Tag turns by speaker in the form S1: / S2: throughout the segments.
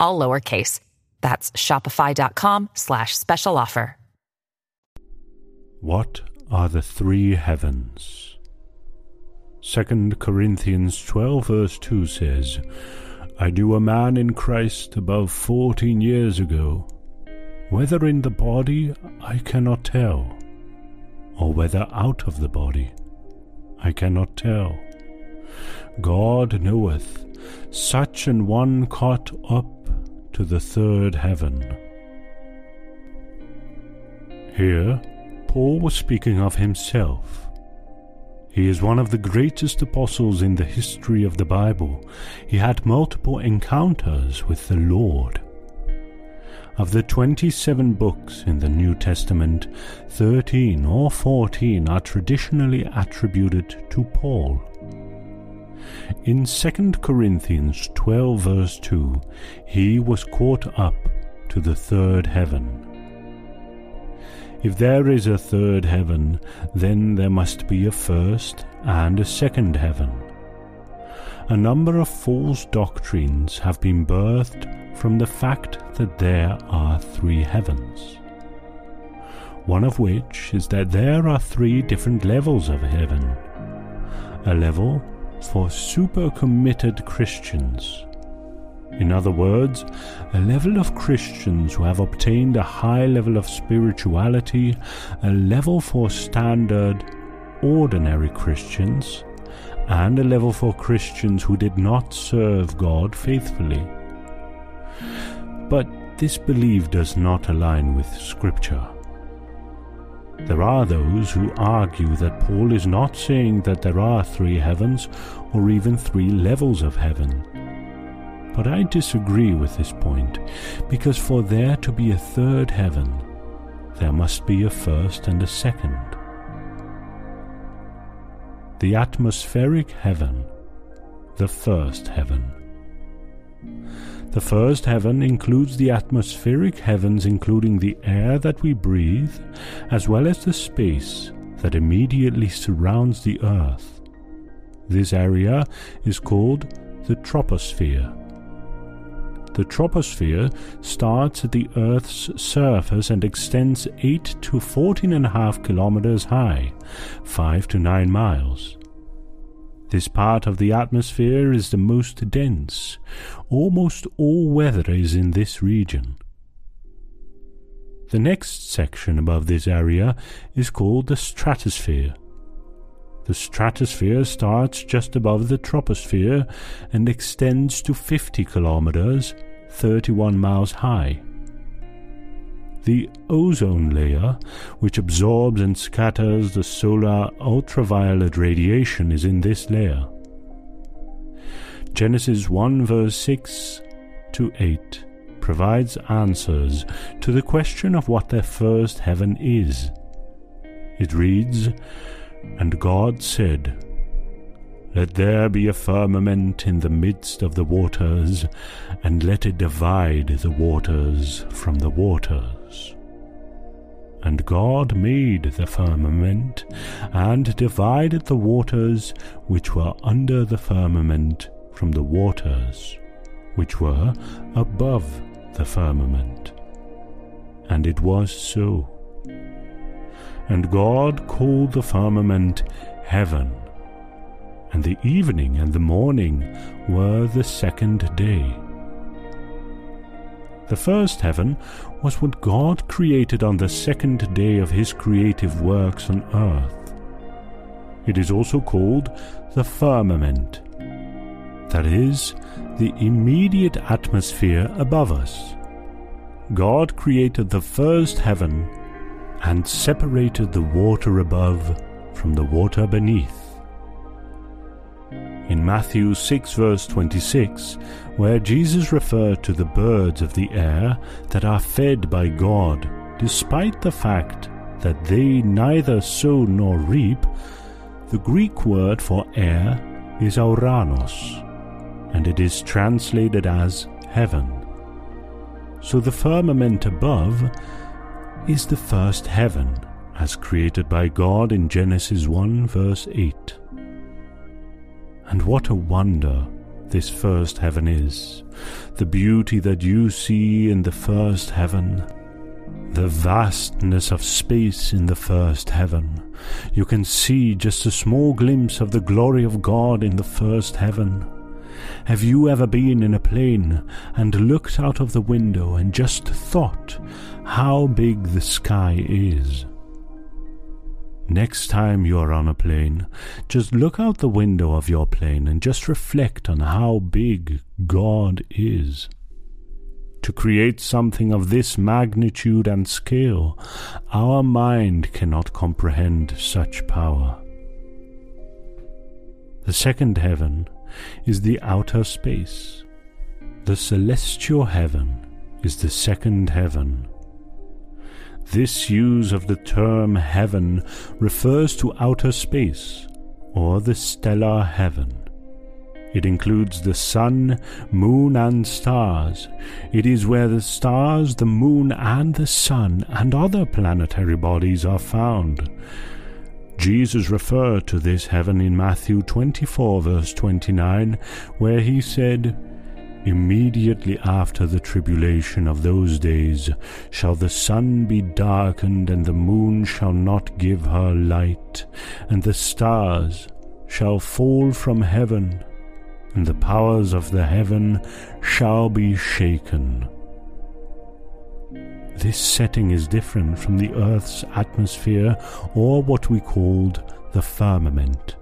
S1: all lowercase. That's shopify.com slash special offer.
S2: What are the three heavens? 2 Corinthians 12, verse 2 says, I knew a man in Christ above 14 years ago. Whether in the body, I cannot tell, or whether out of the body, I cannot tell. God knoweth, such an one caught up to the third heaven. Here, Paul was speaking of himself. He is one of the greatest apostles in the history of the Bible. He had multiple encounters with the Lord. Of the 27 books in the New Testament, 13 or 14 are traditionally attributed to Paul. In 2 Corinthians 12, verse 2, he was caught up to the third heaven. If there is a third heaven, then there must be a first and a second heaven. A number of false doctrines have been birthed from the fact that there are three heavens. One of which is that there are three different levels of heaven a level for super committed Christians. In other words, a level of Christians who have obtained a high level of spirituality, a level for standard, ordinary Christians, and a level for Christians who did not serve God faithfully. But this belief does not align with Scripture. There are those who argue that Paul is not saying that there are three heavens or even three levels of heaven. But I disagree with this point, because for there to be a third heaven, there must be a first and a second. The atmospheric heaven, the first heaven. The first heaven includes the atmospheric heavens, including the air that we breathe, as well as the space that immediately surrounds the earth. This area is called the troposphere. The troposphere starts at the Earth's surface and extends 8 to fourteen and a half kilometers high, 5 to 9 miles. This part of the atmosphere is the most dense. Almost all weather is in this region. The next section above this area is called the stratosphere. The stratosphere starts just above the troposphere and extends to 50 kilometers, 31 miles high the ozone layer, which absorbs and scatters the solar ultraviolet radiation, is in this layer. Genesis 1 verse 6 to 8 provides answers to the question of what their first heaven is. It reads, And God said, let there be a firmament in the midst of the waters, and let it divide the waters from the waters. And God made the firmament, and divided the waters which were under the firmament from the waters which were above the firmament. And it was so. And God called the firmament heaven. And the evening and the morning were the second day. The first heaven was what God created on the second day of his creative works on earth. It is also called the firmament, that is, the immediate atmosphere above us. God created the first heaven and separated the water above from the water beneath in Matthew 6, verse 26, where Jesus referred to the birds of the air that are fed by God, despite the fact that they neither sow nor reap, the Greek word for air is ouranos, and it is translated as heaven. So the firmament above is the first heaven, as created by God in Genesis 1, verse 8. And what a wonder this first heaven is. The beauty that you see in the first heaven, the vastness of space in the first heaven. You can see just a small glimpse of the glory of God in the first heaven. Have you ever been in a plane and looked out of the window and just thought how big the sky is? Next time you're on a plane, just look out the window of your plane and just reflect on how big God is. To create something of this magnitude and scale, our mind cannot comprehend such power. The second heaven is the outer space. The celestial heaven is the second heaven this use of the term heaven refers to outer space or the stellar heaven. It includes the sun, moon, and stars. It is where the stars, the moon, and the sun and other planetary bodies are found. Jesus referred to this heaven in Matthew 24, verse 29, where he said, Immediately after the tribulation of those days shall the sun be darkened, and the moon shall not give her light, and the stars shall fall from heaven, and the powers of the heaven shall be shaken. This setting is different from the earth's atmosphere or what we called the firmament.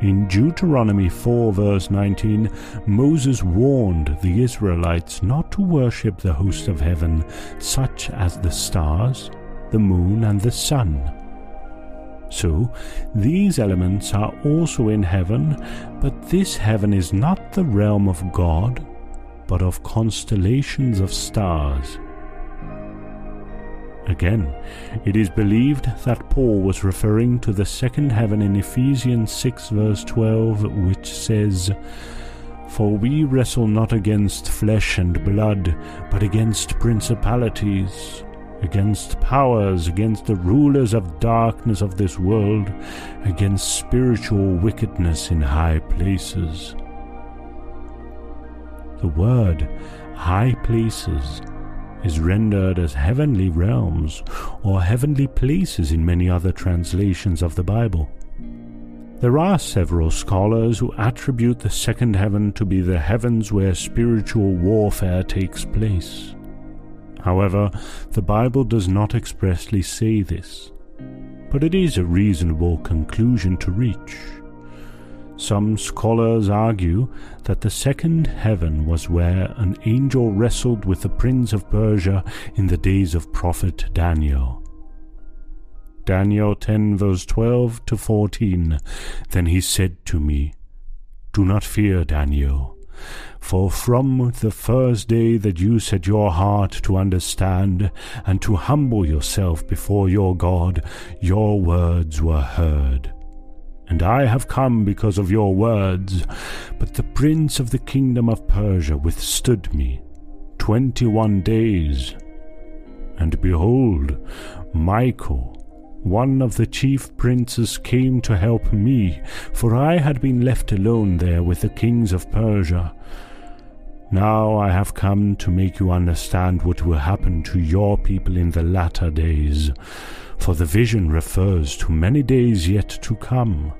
S2: In Deuteronomy 4, verse 19, Moses warned the Israelites not to worship the host of heaven, such as the stars, the moon, and the sun. So, these elements are also in heaven, but this heaven is not the realm of God, but of constellations of stars. Again, it is believed that Paul was referring to the second heaven in Ephesians 6, verse 12, which says, For we wrestle not against flesh and blood, but against principalities, against powers, against the rulers of darkness of this world, against spiritual wickedness in high places. The word high places is rendered as heavenly realms or heavenly places in many other translations of the Bible. There are several scholars who attribute the second heaven to be the heavens where spiritual warfare takes place. However, the Bible does not expressly say this, but it is a reasonable conclusion to reach. Some scholars argue that the second heaven was where an angel wrestled with the prince of Persia in the days of Prophet Daniel. Daniel 10 verse 12 to 14. Then he said to me, Do not fear, Daniel. For from the first day that you set your heart to understand and to humble yourself before your God, your words were heard and I have come because of your words. But the prince of the kingdom of Persia withstood me twenty one days. And behold, Michael, one of the chief princes, came to help me, for I had been left alone there with the kings of Persia. Now I have come to make you understand what will happen to your people in the latter days for the vision refers to many days yet to come.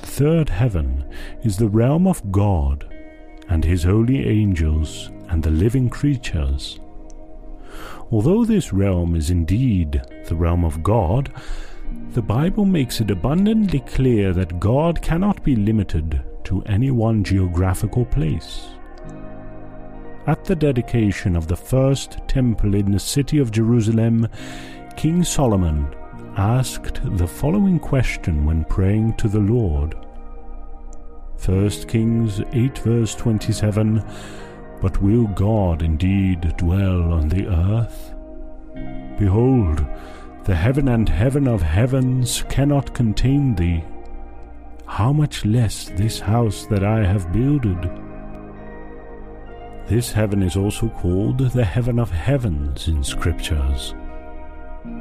S2: third heaven is the realm of God and his holy angels and the living creatures. Although this realm is indeed the realm of God, the Bible makes it abundantly clear that God cannot be limited to any one geographical place. At the dedication of the first temple in the city of Jerusalem, King Solomon asked the following question when praying to the Lord. 1 Kings 8 verse 27 But will God indeed dwell on the earth? Behold, the heaven and heaven of heavens cannot contain thee. How much less this house that I have builded? This heaven is also called the heaven of heavens in scriptures.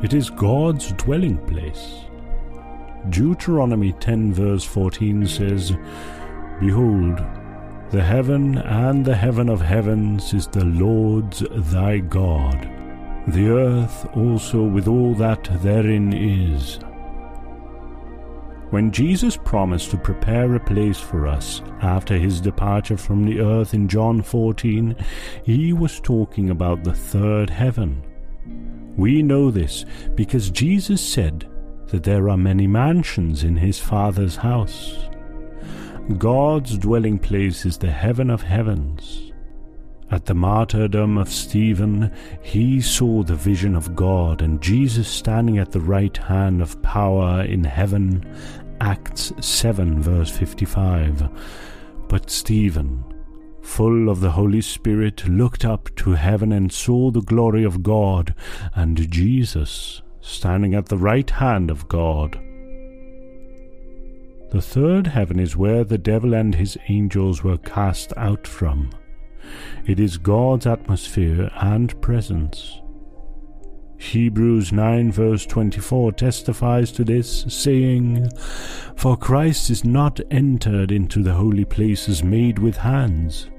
S2: It is God's dwelling place. Deuteronomy 10 verse 14 says, Behold, the heaven and the heaven of heavens is the Lord's thy God, the earth also with all that therein is, when Jesus promised to prepare a place for us after his departure from the earth in John 14, he was talking about the third heaven. We know this because Jesus said that there are many mansions in his Father's house. God's dwelling place is the heaven of heavens. At the martyrdom of Stephen, he saw the vision of God and Jesus standing at the right hand of power in heaven, Acts 7, verse 55. But Stephen, full of the Holy Spirit, looked up to heaven and saw the glory of God and Jesus standing at the right hand of God. The third heaven is where the devil and his angels were cast out from. It is God's atmosphere and presence. Hebrews 9, verse 24 testifies to this, saying, For Christ is not entered into the holy places made with hands,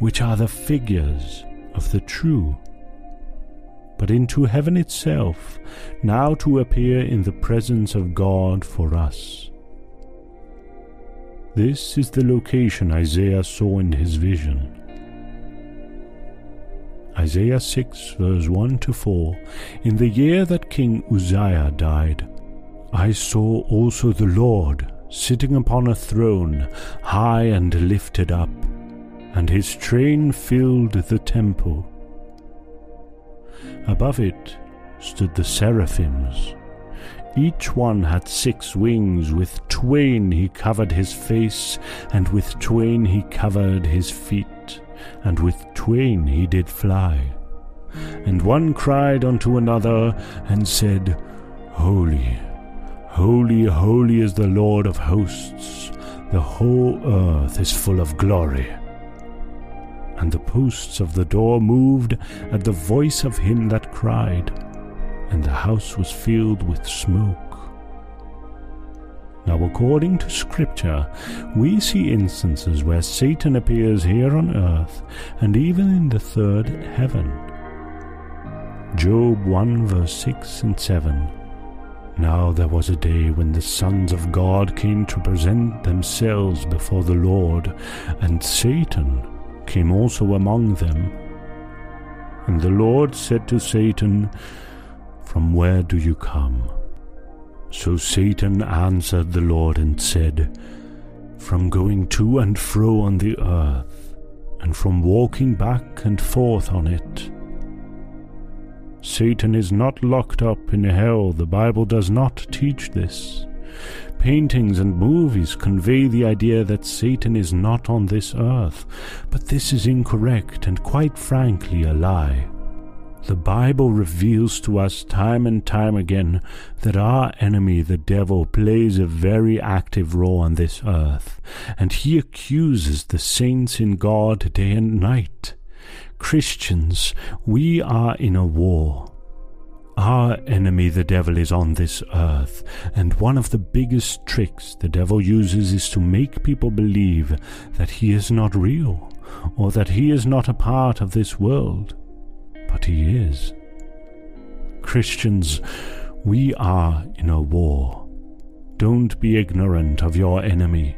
S2: which are the figures of the true, but into heaven itself, now to appear in the presence of God for us. This is the location Isaiah saw in his vision. Isaiah 6, verse 1 to 4 In the year that King Uzziah died, I saw also the Lord sitting upon a throne, high and lifted up, and his train filled the temple. Above it stood the seraphims. Each one had six wings, with twain he covered his face, and with twain he covered his feet and with twain he did fly. And one cried unto another, and said, Holy, holy, holy is the Lord of hosts, the whole earth is full of glory. And the posts of the door moved at the voice of him that cried, and the house was filled with smoke. Now, according to Scripture, we see instances where Satan appears here on earth and even in the third heaven. Job 1 verse 6 and 7. Now there was a day when the sons of God came to present themselves before the Lord, and Satan came also among them. And the Lord said to Satan, From where do you come? So Satan answered the Lord and said, From going to and fro on the earth, and from walking back and forth on it, Satan is not locked up in hell. The Bible does not teach this. Paintings and movies convey the idea that Satan is not on this earth, but this is incorrect and quite frankly a lie. The Bible reveals to us time and time again that our enemy, the devil, plays a very active role on this earth, and he accuses the saints in God day and night. Christians, we are in a war. Our enemy, the devil, is on this earth, and one of the biggest tricks the devil uses is to make people believe that he is not real, or that he is not a part of this world but he is. Christians, we are in a war. Don't be ignorant of your enemy.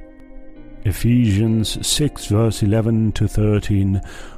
S2: Ephesians 6 verse 11 to 13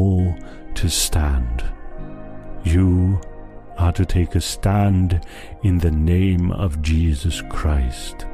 S2: all to stand. You are to take a stand in the name of Jesus Christ.